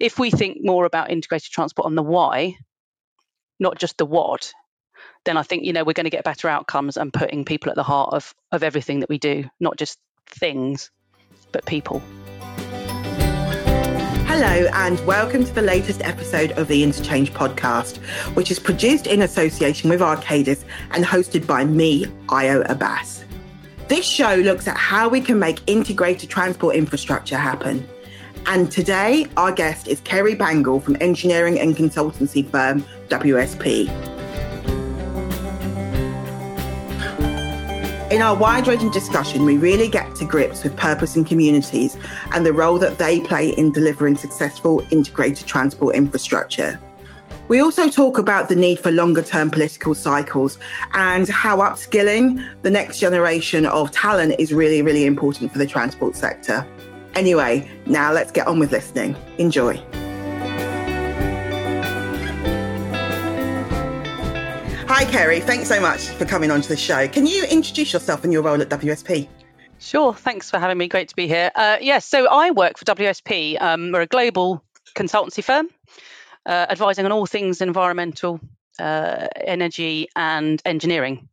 if we think more about integrated transport on the why, not just the what, then I think you know we're going to get better outcomes and putting people at the heart of of everything that we do, not just things, but people. Hello, and welcome to the latest episode of the Interchange podcast, which is produced in association with Arcadis and hosted by me, Ayo Abbas. This show looks at how we can make integrated transport infrastructure happen. And today, our guest is Kerry Bangle from engineering and consultancy firm WSP. In our wide ranging discussion, we really get to grips with purpose and communities and the role that they play in delivering successful integrated transport infrastructure. We also talk about the need for longer term political cycles and how upskilling the next generation of talent is really, really important for the transport sector. Anyway, now let's get on with listening. Enjoy. Hi, Kerry. Thanks so much for coming onto the show. Can you introduce yourself and your role at WSP? Sure. Thanks for having me. Great to be here. Uh, yes, so I work for WSP. Um, we're a global consultancy firm uh, advising on all things environmental, uh, energy, and engineering.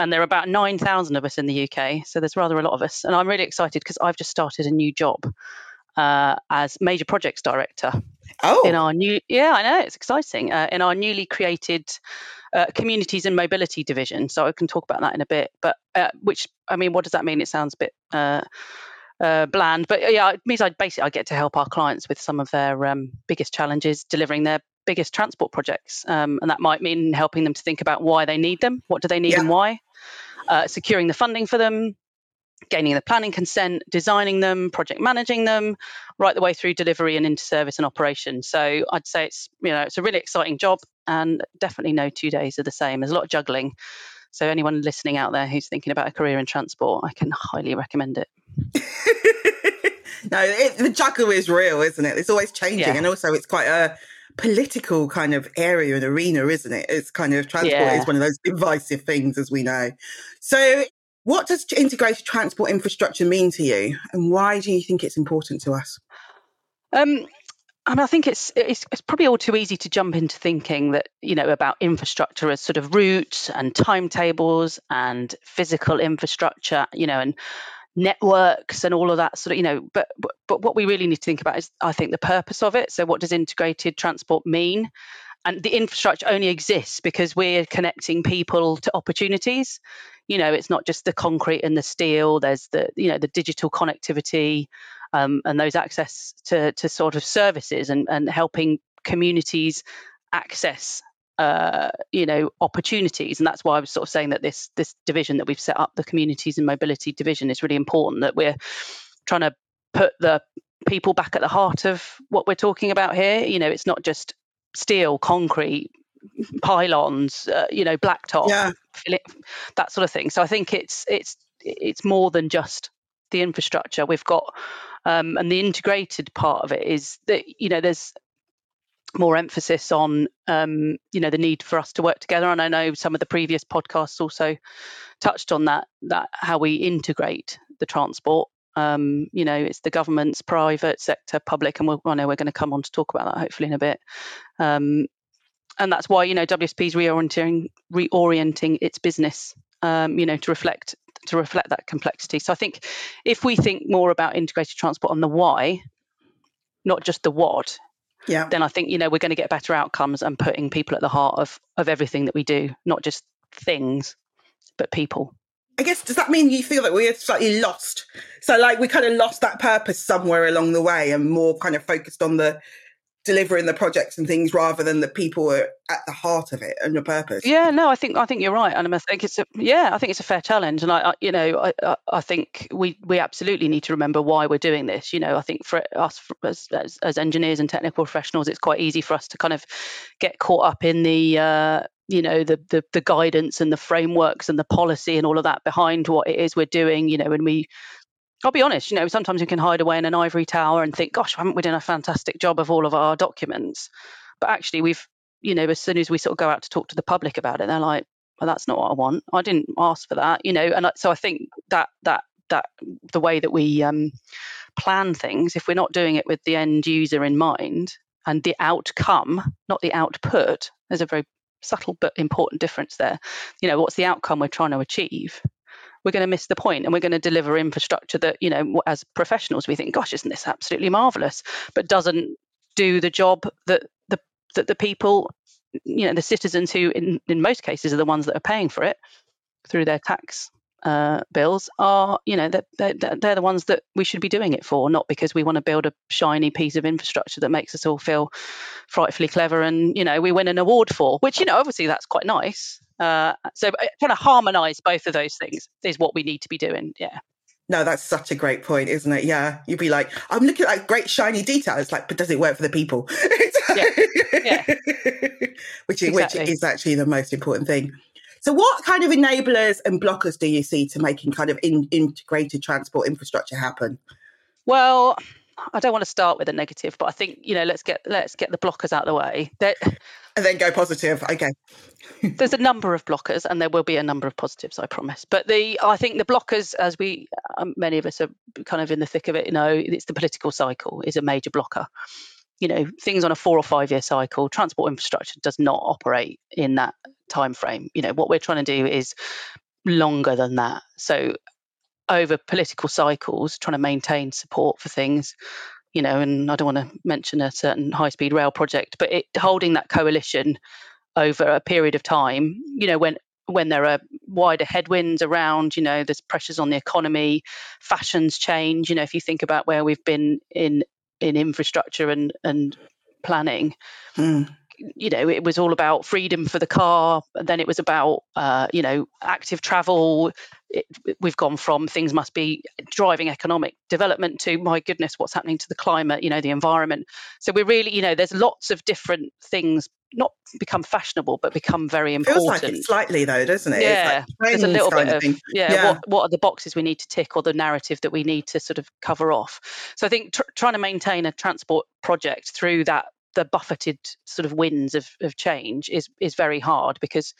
And there are about 9,000 of us in the UK, so there's rather a lot of us. And I'm really excited because I've just started a new job uh, as major projects director. Oh. In our new, yeah, I know it's exciting. Uh, in our newly created uh, communities and mobility division. So I can talk about that in a bit. But uh, which, I mean, what does that mean? It sounds a bit uh, uh, bland, but yeah, it means I basically I get to help our clients with some of their um, biggest challenges, delivering their biggest transport projects, um, and that might mean helping them to think about why they need them, what do they need, yeah. and why. Uh, securing the funding for them, gaining the planning consent, designing them, project managing them, right the way through delivery and into service and operation. So I'd say it's you know it's a really exciting job, and definitely no two days are the same. There's a lot of juggling. So anyone listening out there who's thinking about a career in transport, I can highly recommend it. no, it, the juggle is real, isn't it? It's always changing, yeah. and also it's quite a political kind of area and arena, isn't it? It's kind of transport yeah. is one of those divisive things, as we know. So what does integrated transport infrastructure mean to you, and why do you think it's important to us? Um, I mean, I think it's, it's, it's probably all too easy to jump into thinking that you know about infrastructure as sort of routes and timetables and physical infrastructure, you know, and networks and all of that sort of you know. But but, what we really need to think about is, I think, the purpose of it. So, what does integrated transport mean? and the infrastructure only exists because we're connecting people to opportunities you know it's not just the concrete and the steel there's the you know the digital connectivity um, and those access to, to sort of services and, and helping communities access uh, you know opportunities and that's why I was sort of saying that this this division that we've set up the communities and mobility division is really important that we're trying to put the people back at the heart of what we're talking about here you know it's not just steel, concrete, pylons, uh, you know, blacktop, yeah. that sort of thing. So I think it's it's it's more than just the infrastructure we've got, um, and the integrated part of it is that you know there's more emphasis on um, you know the need for us to work together and i know some of the previous podcasts also touched on that that how we integrate the transport um, you know, it's the government's private sector, public, and we'll, I know we're going to come on to talk about that hopefully in a bit. Um, and that's why you know WSP is reorienting reorienting its business, um, you know, to reflect to reflect that complexity. So I think if we think more about integrated transport on the why, not just the what, yeah. then I think you know we're going to get better outcomes and putting people at the heart of of everything that we do, not just things, but people. I guess does that mean you feel that we're slightly lost? So like we kind of lost that purpose somewhere along the way and more kind of focused on the delivering the projects and things rather than the people at the heart of it and the purpose. Yeah, no, I think I think you're right, and I think it's a yeah, I think it's a fair challenge, and I, I you know I, I think we we absolutely need to remember why we're doing this. You know, I think for us as, as, as engineers and technical professionals, it's quite easy for us to kind of get caught up in the uh, you know the, the the guidance and the frameworks and the policy and all of that behind what it is we're doing you know and we I'll be honest, you know, sometimes we can hide away in an ivory tower and think, gosh, haven't we done a fantastic job of all of our documents? But actually, we've, you know, as soon as we sort of go out to talk to the public about it, they're like, well, that's not what I want. I didn't ask for that, you know. And so I think that that that the way that we um, plan things, if we're not doing it with the end user in mind and the outcome, not the output, there's a very subtle but important difference there. You know, what's the outcome we're trying to achieve? We're going to miss the point and we're going to deliver infrastructure that, you know, as professionals, we think, gosh, isn't this absolutely marvelous? But doesn't do the job that the that the people, you know, the citizens who in, in most cases are the ones that are paying for it through their tax uh, bills are, you know, they're, they're, they're, the ones that we should be doing it for, not because we want to build a shiny piece of infrastructure that makes us all feel frightfully clever and, you know, we win an award for, which, you know, obviously that's quite nice. Uh, so uh, trying to harmonise both of those things is what we need to be doing. Yeah. No, that's such a great point, isn't it? Yeah. You'd be like, I'm looking at like great shiny details, like, but does it work for the people? yeah. yeah. which, exactly. which is actually the most important thing. So, what kind of enablers and blockers do you see to making kind of in, integrated transport infrastructure happen? Well, I don't want to start with a negative, but I think you know let's get let's get the blockers out of the way. That and then go positive. Okay. there's a number of blockers, and there will be a number of positives, I promise. But the I think the blockers, as we um, many of us are kind of in the thick of it, you know, it's the political cycle is a major blocker. You know, things on a four or five year cycle, transport infrastructure does not operate in that time frame. You know, what we're trying to do is longer than that. So over political cycles, trying to maintain support for things, you know, and I don't want to mention a certain high speed rail project, but it holding that coalition over a period of time, you know, when when there are wider headwinds around, you know, there's pressures on the economy, fashions change. You know, if you think about where we've been in in infrastructure and and planning, mm you know, it was all about freedom for the car. Then it was about, uh, you know, active travel. It, we've gone from things must be driving economic development to, my goodness, what's happening to the climate, you know, the environment. So we're really, you know, there's lots of different things not become fashionable, but become very important. Feels like it slightly though, doesn't it? Yeah, like there's a little bit of, of yeah. yeah. What, what are the boxes we need to tick, or the narrative that we need to sort of cover off? So I think tr- trying to maintain a transport project through that the buffeted sort of winds of, of change is is very hard because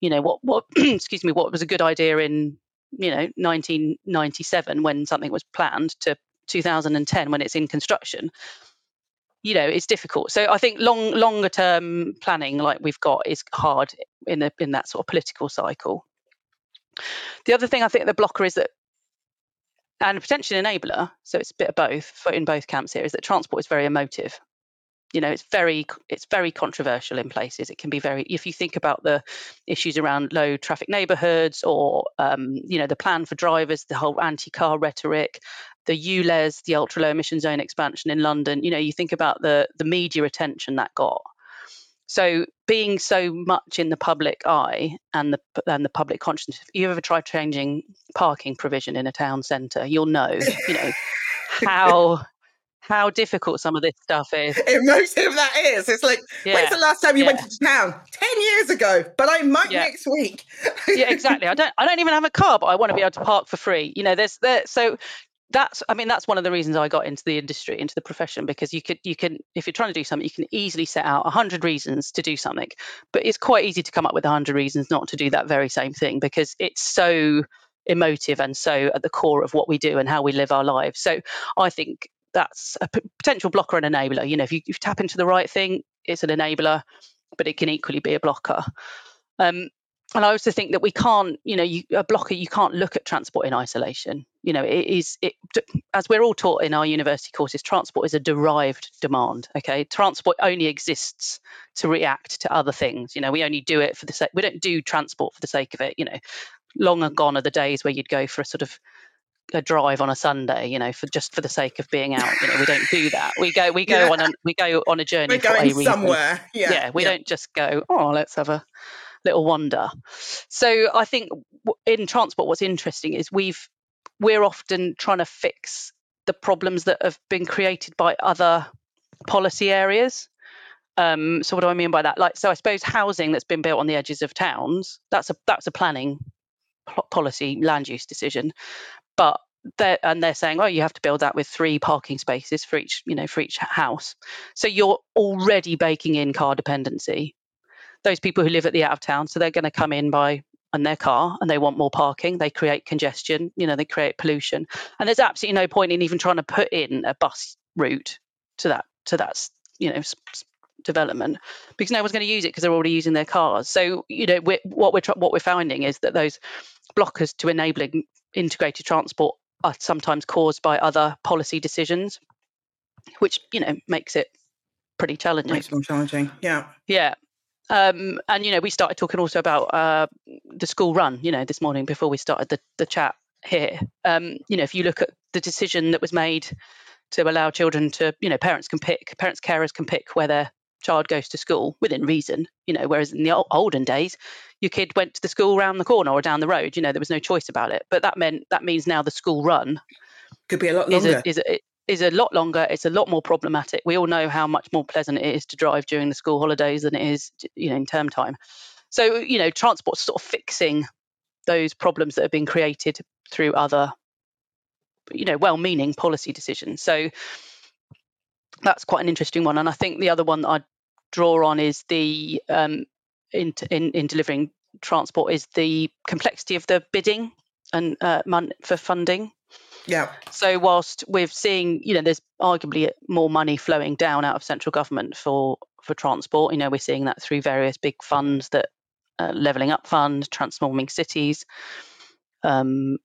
you know what what excuse me what was a good idea in you know 1997 when something was planned to 2010 when it's in construction you know it's difficult. So i think long longer term planning like we've got is hard in the in that sort of political cycle. The other thing i think the blocker is that and potentially enabler so it's a bit of both in both camps here is that transport is very emotive you know it's very it's very controversial in places. It can be very if you think about the issues around low traffic neighborhoods or um, you know the plan for drivers the whole anti-car rhetoric the ULEZ the ultra low emission zone expansion in london you know you think about the the media attention that got. So being so much in the public eye and the and the public consciousness if you ever try changing parking provision in a town centre you'll know you know how how difficult some of this stuff is. Emotive that is. It's like, yeah. when's the last time you yeah. went to town? Ten years ago, but I might yeah. next week. yeah, exactly. I don't. I don't even have a car, but I want to be able to park for free. You know, there's there. So that's. I mean, that's one of the reasons I got into the industry, into the profession, because you could, you can, if you're trying to do something, you can easily set out a hundred reasons to do something, but it's quite easy to come up with a hundred reasons not to do that very same thing because it's so emotive and so at the core of what we do and how we live our lives. So I think that's a potential blocker and enabler. You know, if you, if you, tap into the right thing, it's an enabler, but it can equally be a blocker. Um, and I also think that we can't, you know, you, a blocker, you can't look at transport in isolation. You know, it is, it, as we're all taught in our university courses, transport is a derived demand. Okay. Transport only exists to react to other things. You know, we only do it for the sake, we don't do transport for the sake of it. You know, long and gone are the days where you'd go for a sort of a drive on a Sunday, you know, for just for the sake of being out. You know, we don't do that. We go we go yeah. on a we go on a journey. We're going somewhere. Yeah. yeah we yeah. don't just go. Oh, let's have a little wander. So I think in transport, what's interesting is we've we're often trying to fix the problems that have been created by other policy areas. Um, so what do I mean by that? Like, so I suppose housing that's been built on the edges of towns, that's a that's a planning policy land use decision but they're, and they're saying, oh, you have to build that with three parking spaces for each, you know, for each house. So you're already baking in car dependency. Those people who live at the out of town, so they're going to come in by on their car and they want more parking. They create congestion, you know, they create pollution. And there's absolutely no point in even trying to put in a bus route to that to that you know development because no one's going to use it because they're already using their cars. So you know we're, what we're what we're finding is that those blockers to enabling integrated transport are sometimes caused by other policy decisions, which you know makes it pretty challenging. Makes them challenging, yeah. Yeah. Um, and you know, we started talking also about uh, the school run. You know, this morning before we started the the chat here. Um, you know, if you look at the decision that was made to allow children to, you know, parents can pick, parents carers can pick where their child goes to school within reason. You know, whereas in the olden days, your kid went to the school around the corner or down the road. You know, there was no choice about it. But that meant that means now the school run could be a lot longer. Is a, is a, is a lot longer. It's a lot more problematic. We all know how much more pleasant it is to drive during the school holidays than it is, you know, in term time. So, you know, transport's sort of fixing those problems that have been created through other, you know, well-meaning policy decisions. So that's quite an interesting one. And I think the other one that I'd draw on is the um, in, in in delivering transport is the complexity of the bidding and uh, mon- for funding. Yeah. So whilst we're seeing, you know, there's arguably more money flowing down out of central government for for transport. You know, we're seeing that through various big funds that uh, leveling up fund, transforming cities, um,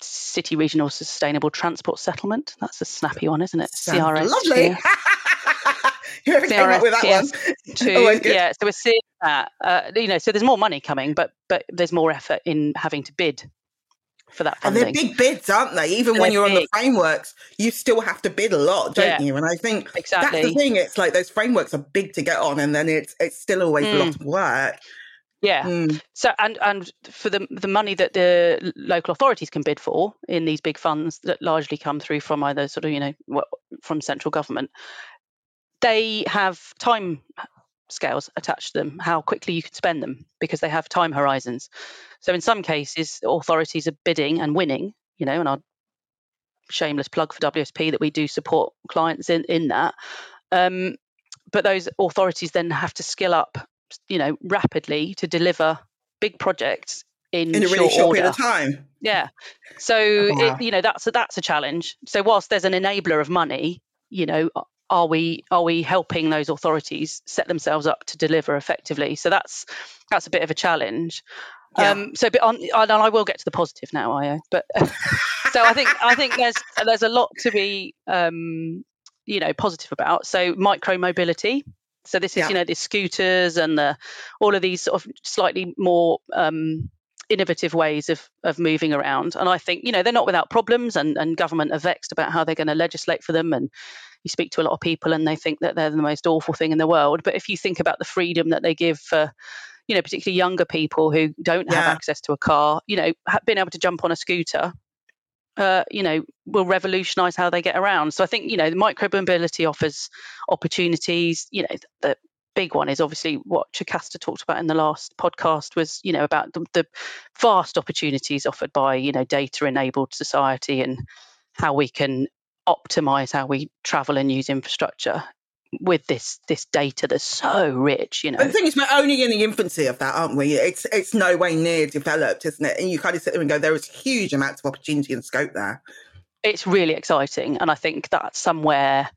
city regional sustainable transport settlement. That's a snappy one, isn't it? Sounds CRS. Lovely. Whoever came up with that one. Two, oh, yeah, so we're seeing that. Uh, you know, so there's more money coming, but but there's more effort in having to bid for that funding. And they're big bids, aren't they? Even when you're big. on the frameworks, you still have to bid a lot, don't yeah, you? And I think exactly. that's the thing. It's like those frameworks are big to get on, and then it's it's still always mm. a lot of work. Yeah. Mm. So and and for the the money that the local authorities can bid for in these big funds that largely come through from either sort of you know from central government, they have time scales attached to them, how quickly you can spend them, because they have time horizons. So in some cases, authorities are bidding and winning, you know, and our shameless plug for WSP that we do support clients in in that. Um, but those authorities then have to skill up, you know, rapidly to deliver big projects in, in a really short, order. period of time. Yeah. So oh, wow. it, you know that's a, that's a challenge. So whilst there's an enabler of money, you know, are we are we helping those authorities set themselves up to deliver effectively? So that's that's a bit of a challenge. Yeah. Um, so, but on, and I will get to the positive now, Ayo. But so I think I think there's there's a lot to be um, you know positive about. So micro mobility. So this is yeah. you know the scooters and the all of these sort of slightly more um, innovative ways of of moving around. And I think you know they're not without problems, and and government are vexed about how they're going to legislate for them and you speak to a lot of people and they think that they're the most awful thing in the world. But if you think about the freedom that they give for, you know, particularly younger people who don't yeah. have access to a car, you know, being able to jump on a scooter, uh, you know, will revolutionise how they get around. So I think, you know, the micromobility offers opportunities. You know, the big one is obviously what Chicasta talked about in the last podcast was, you know, about the, the vast opportunities offered by, you know, data enabled society and how we can optimize how we travel and use infrastructure with this this data that's so rich, you know. But the thing is, we're only in the infancy of that, aren't we? It's it's no way near developed, isn't it? And you kind of sit there and go, there is huge amounts of opportunity and scope there. It's really exciting, and I think that's somewhere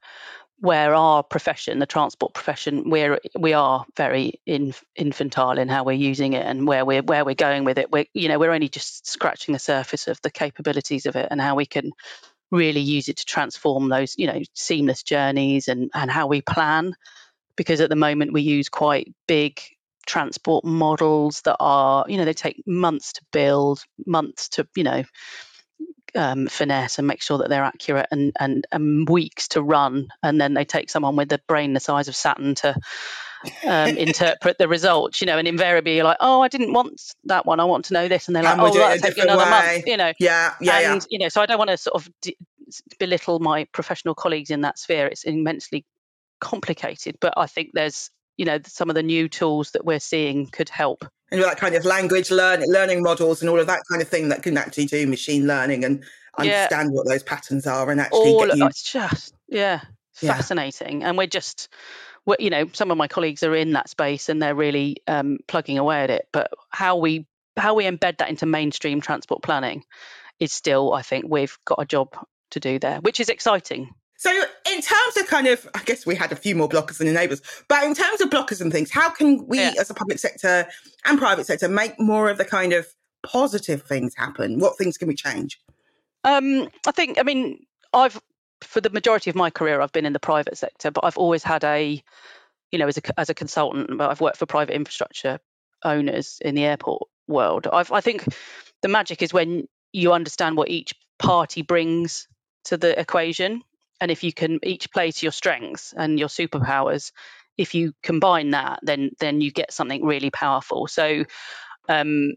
where our profession, the transport profession, we're we are very in, infantile in how we're using it and where we're where we're going with it. We're you know we're only just scratching the surface of the capabilities of it and how we can really use it to transform those, you know, seamless journeys and, and how we plan. Because at the moment we use quite big transport models that are, you know, they take months to build, months to, you know, um, finesse and make sure that they're accurate and, and, and weeks to run. And then they take someone with a brain the size of Saturn to um, interpret the results, you know, and invariably you're like, oh, I didn't want that one. I want to know this. And they're like, oh, that'll take another way. month, you know. Yeah, yeah, and, yeah. you know, so I don't want to sort of d- belittle my professional colleagues in that sphere. It's immensely complicated, but I think there's, you know, some of the new tools that we're seeing could help. And that kind of language learning, learning models and all of that kind of thing that can actually do machine learning and understand yeah. what those patterns are and actually all, get you... It's just, yeah, fascinating. Yeah. And we're just, you know, some of my colleagues are in that space and they're really um, plugging away at it. But how we how we embed that into mainstream transport planning is still, I think, we've got a job to do there, which is exciting. So, in terms of kind of, I guess we had a few more blockers than enablers, but in terms of blockers and things, how can we, yeah. as a public sector and private sector, make more of the kind of positive things happen? What things can we change? Um, I think, I mean, I've, for the majority of my career, I've been in the private sector, but I've always had a, you know, as a, as a consultant, but I've worked for private infrastructure owners in the airport world. I've, I think the magic is when you understand what each party brings to the equation and if you can each play to your strengths and your superpowers if you combine that then then you get something really powerful so um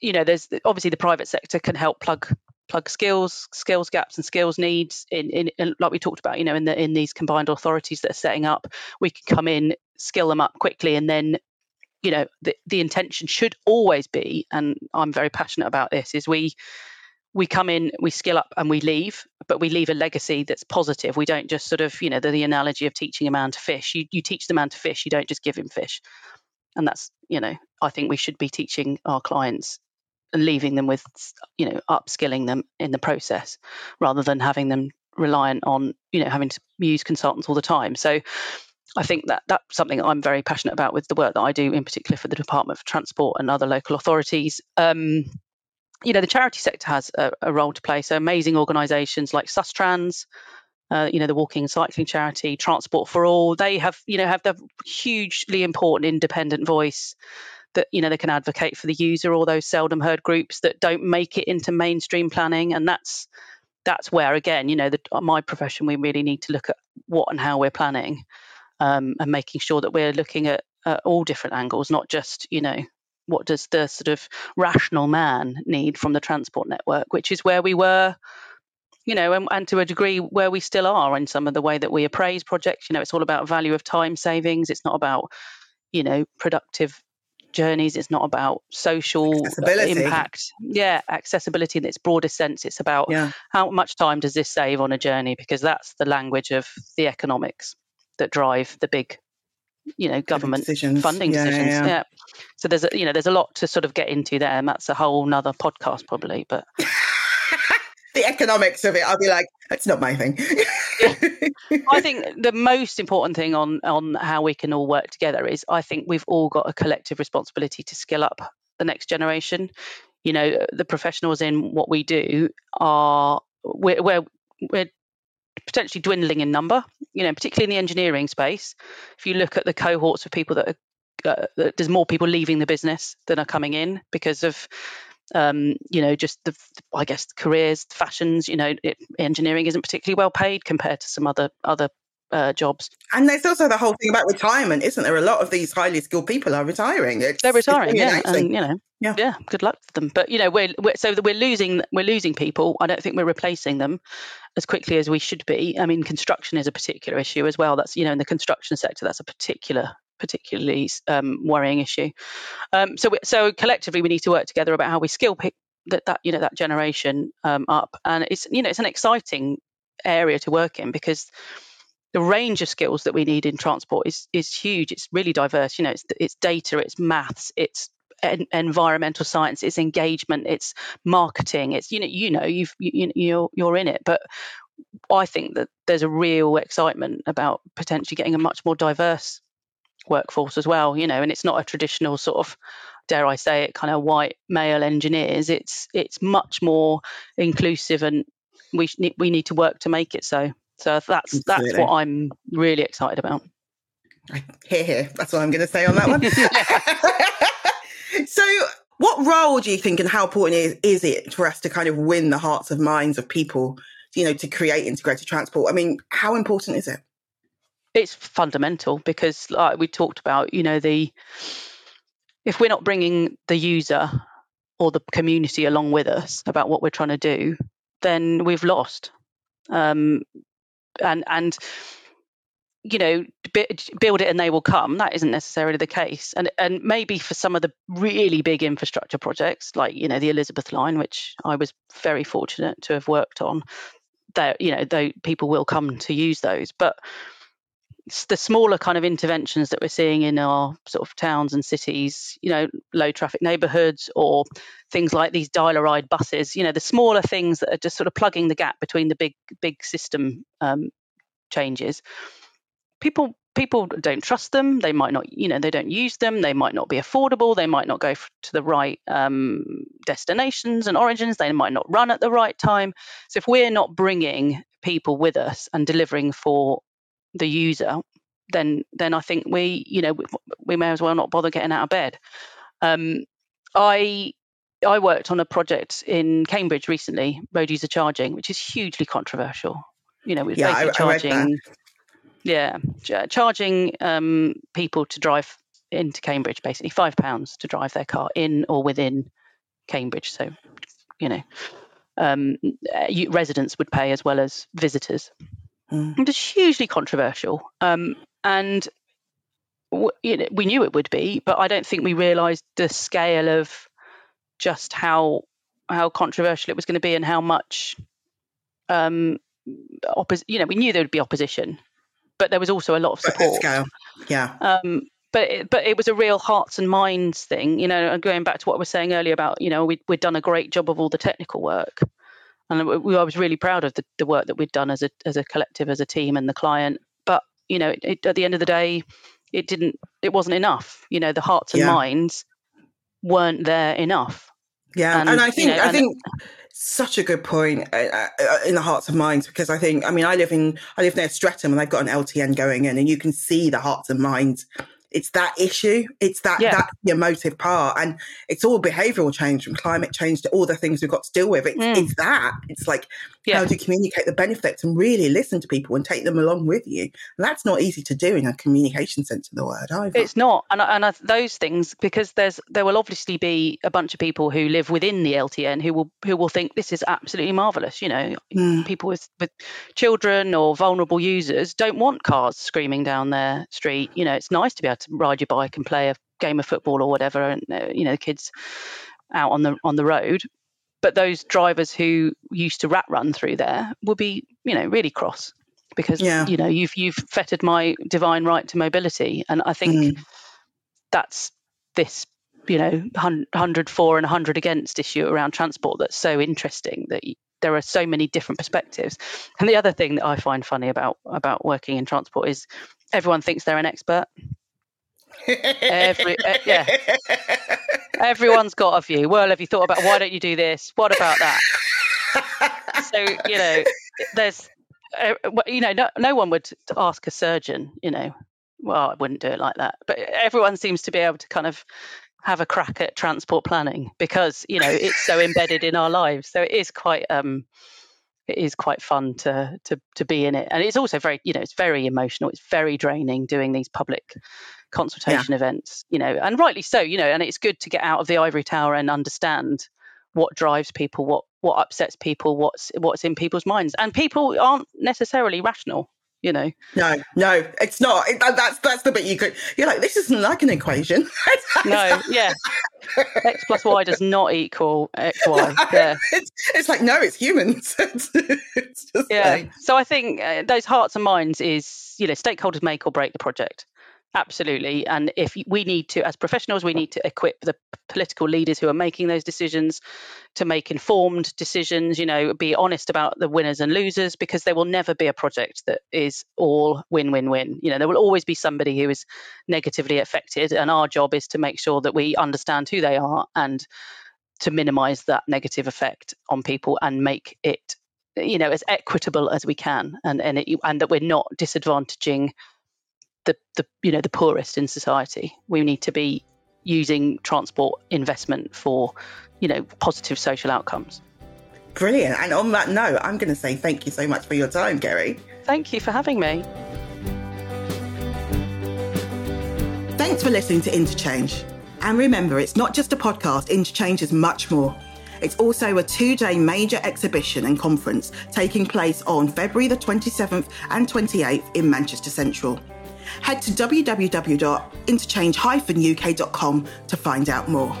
you know there's obviously the private sector can help plug plug skills skills gaps and skills needs in, in, in, like we talked about you know in the in these combined authorities that are setting up we can come in skill them up quickly and then you know the, the intention should always be and i'm very passionate about this is we we come in, we skill up, and we leave, but we leave a legacy that's positive. We don't just sort of, you know, the, the analogy of teaching a man to fish. You, you teach the man to fish, you don't just give him fish. And that's, you know, I think we should be teaching our clients and leaving them with, you know, upskilling them in the process rather than having them reliant on, you know, having to use consultants all the time. So I think that that's something I'm very passionate about with the work that I do, in particular for the Department for Transport and other local authorities. Um, you know, the charity sector has a, a role to play. So amazing organisations like Sustrans, uh, you know, the walking and cycling charity, Transport for All, they have, you know, have the hugely important independent voice that, you know, they can advocate for the user or those seldom heard groups that don't make it into mainstream planning. And that's that's where, again, you know, the, my profession, we really need to look at what and how we're planning um, and making sure that we're looking at, at all different angles, not just, you know, what does the sort of rational man need from the transport network, which is where we were, you know, and, and, to a degree where we still are in some of the way that we appraise projects. You know, it's all about value of time savings. It's not about, you know, productive journeys. It's not about social impact. Yeah, accessibility in its broadest sense. It's about yeah. how much time does this save on a journey because that's the language of the economics that drive the big you know government decisions. funding yeah, decisions yeah, yeah. so there's a you know there's a lot to sort of get into there and that's a whole nother podcast probably but the economics of it i'll be like it's not my thing i think the most important thing on on how we can all work together is i think we've all got a collective responsibility to skill up the next generation you know the professionals in what we do are we're, we're we're potentially dwindling in number, you know, particularly in the engineering space. If you look at the cohorts of people that are uh, there's more people leaving the business than are coming in because of um, you know just the I guess careers, fashions. You know, it, engineering isn't particularly well paid compared to some other other uh, jobs. And there's also the whole thing about retirement, isn't there? A lot of these highly skilled people are retiring. It's, They're retiring, yeah, and you know, yeah. yeah, good luck to them. But you know, we're, we're so we're losing we're losing people. I don't think we're replacing them as quickly as we should be. I mean, construction is a particular issue as well. That's you know, in the construction sector, that's a particular particularly um, worrying issue. Um, so, we, so collectively, we need to work together about how we skill pick that, that you know that generation um, up, and it's you know it's an exciting area to work in because the range of skills that we need in transport is is huge. It's really diverse. You know, it's it's data, it's maths, it's en- environmental science, it's engagement, it's marketing. It's you know you know you've you, you're you're in it, but I think that there's a real excitement about potentially getting a much more diverse workforce as well. You know, and it's not a traditional sort of dare I say it, kind of white male engineers. It's it's much more inclusive, and we we need to work to make it so. So that's Absolutely. that's what I'm really excited about. Here, here. That's what I'm going to say on that one. so, what role do you think, and how important is, is it for us to kind of win the hearts and minds of people? You know, to create integrated transport. I mean, how important is it? It's fundamental because, like we talked about, you know, the if we're not bringing the user or the community along with us about what we're trying to do, then we've lost. Um, and and you know build it and they will come. That isn't necessarily the case. And and maybe for some of the really big infrastructure projects like you know the elizabeth line which i was very fortunate to have worked on that you know though people will come to use those. But the smaller kind of interventions that we're seeing in our sort of towns and cities, you know, low traffic neighborhoods or things like these dial-a-ride buses, you know, the smaller things that are just sort of plugging the gap between the big big system um, changes. People people don't trust them. They might not, you know, they don't use them. They might not be affordable. They might not go to the right um, destinations and origins. They might not run at the right time. So if we're not bringing people with us and delivering for the user, then then I think we, you know, we, we may as well not bother getting out of bed. Um, I I worked on a project in Cambridge recently, road user charging, which is hugely controversial. You know, with yeah, basically I, charging, yeah, ch- charging um, people to drive into Cambridge, basically five pounds to drive their car in or within Cambridge. So, you know, um, residents would pay as well as visitors. Mm. It was hugely controversial, um, and w- you know, we knew it would be, but I don't think we realised the scale of just how how controversial it was going to be and how much um, oppos- you know we knew there would be opposition but there was also a lot of support. scale yeah. Um, but it, but it was a real hearts and minds thing you know and going back to what I was saying earlier about you know we, we'd done a great job of all the technical work and we, I was really proud of the, the work that we'd done as a as a collective as a team and the client. But you know it, it, at the end of the day it didn't it wasn't enough. You know the hearts and yeah. minds weren't there enough. Yeah, and, and I think you know, I think such a good point uh, uh, in the hearts of minds because I think I mean I live in I live near Streatham and I've got an LTN going in and you can see the hearts and minds it's that issue. It's that yeah. that the emotive part, and it's all behavioural change from climate change to all the things we've got to deal with. It's, mm. it's that. It's like yeah. how do you communicate the benefits and really listen to people and take them along with you. And that's not easy to do in a communication sense of the word either. It's not, and and I, those things because there's there will obviously be a bunch of people who live within the LTN who will who will think this is absolutely marvelous. You know, mm. people with with children or vulnerable users don't want cars screaming down their street. You know, it's nice to be able to ride your bike and play a game of football or whatever, and uh, you know the kids out on the on the road. But those drivers who used to rat run through there will be, you know, really cross because yeah. you know you've you've fettered my divine right to mobility, and I think mm. that's this you know 100 for and 100 against issue around transport that's so interesting that there are so many different perspectives and the other thing that i find funny about about working in transport is everyone thinks they're an expert Every uh, yeah, everyone's got a view. Well, have you thought about why don't you do this? What about that? so you know, there's uh, you know, no, no one would ask a surgeon. You know, well, I wouldn't do it like that. But everyone seems to be able to kind of have a crack at transport planning because you know it's so embedded in our lives. So it is quite um, it is quite fun to to to be in it, and it's also very you know it's very emotional. It's very draining doing these public consultation yeah. events, you know, and rightly so, you know, and it's good to get out of the ivory tower and understand what drives people, what what upsets people, what's what's in people's minds, and people aren't necessarily rational. You know, no, no, it's not. It, that's that's the bit you could. You're like, this isn't like an equation. no, yeah, x plus y does not equal x y. Yeah, it's, it's like no, it's humans. it's, it's yeah. Like... So I think uh, those hearts and minds is you know stakeholders make or break the project. Absolutely. And if we need to, as professionals, we need to equip the political leaders who are making those decisions to make informed decisions, you know, be honest about the winners and losers, because there will never be a project that is all win win win. You know, there will always be somebody who is negatively affected. And our job is to make sure that we understand who they are and to minimize that negative effect on people and make it you know as equitable as we can and and, it, and that we're not disadvantaging the, the you know the poorest in society. We need to be using transport investment for you know positive social outcomes. Brilliant. And on that note, I'm going to say thank you so much for your time, Kerry. Thank you for having me. Thanks for listening to Interchange. And remember, it's not just a podcast, Interchange is much more. It's also a two day major exhibition and conference taking place on February the 27th and 28th in Manchester Central head to www.interchange-uk.com to find out more.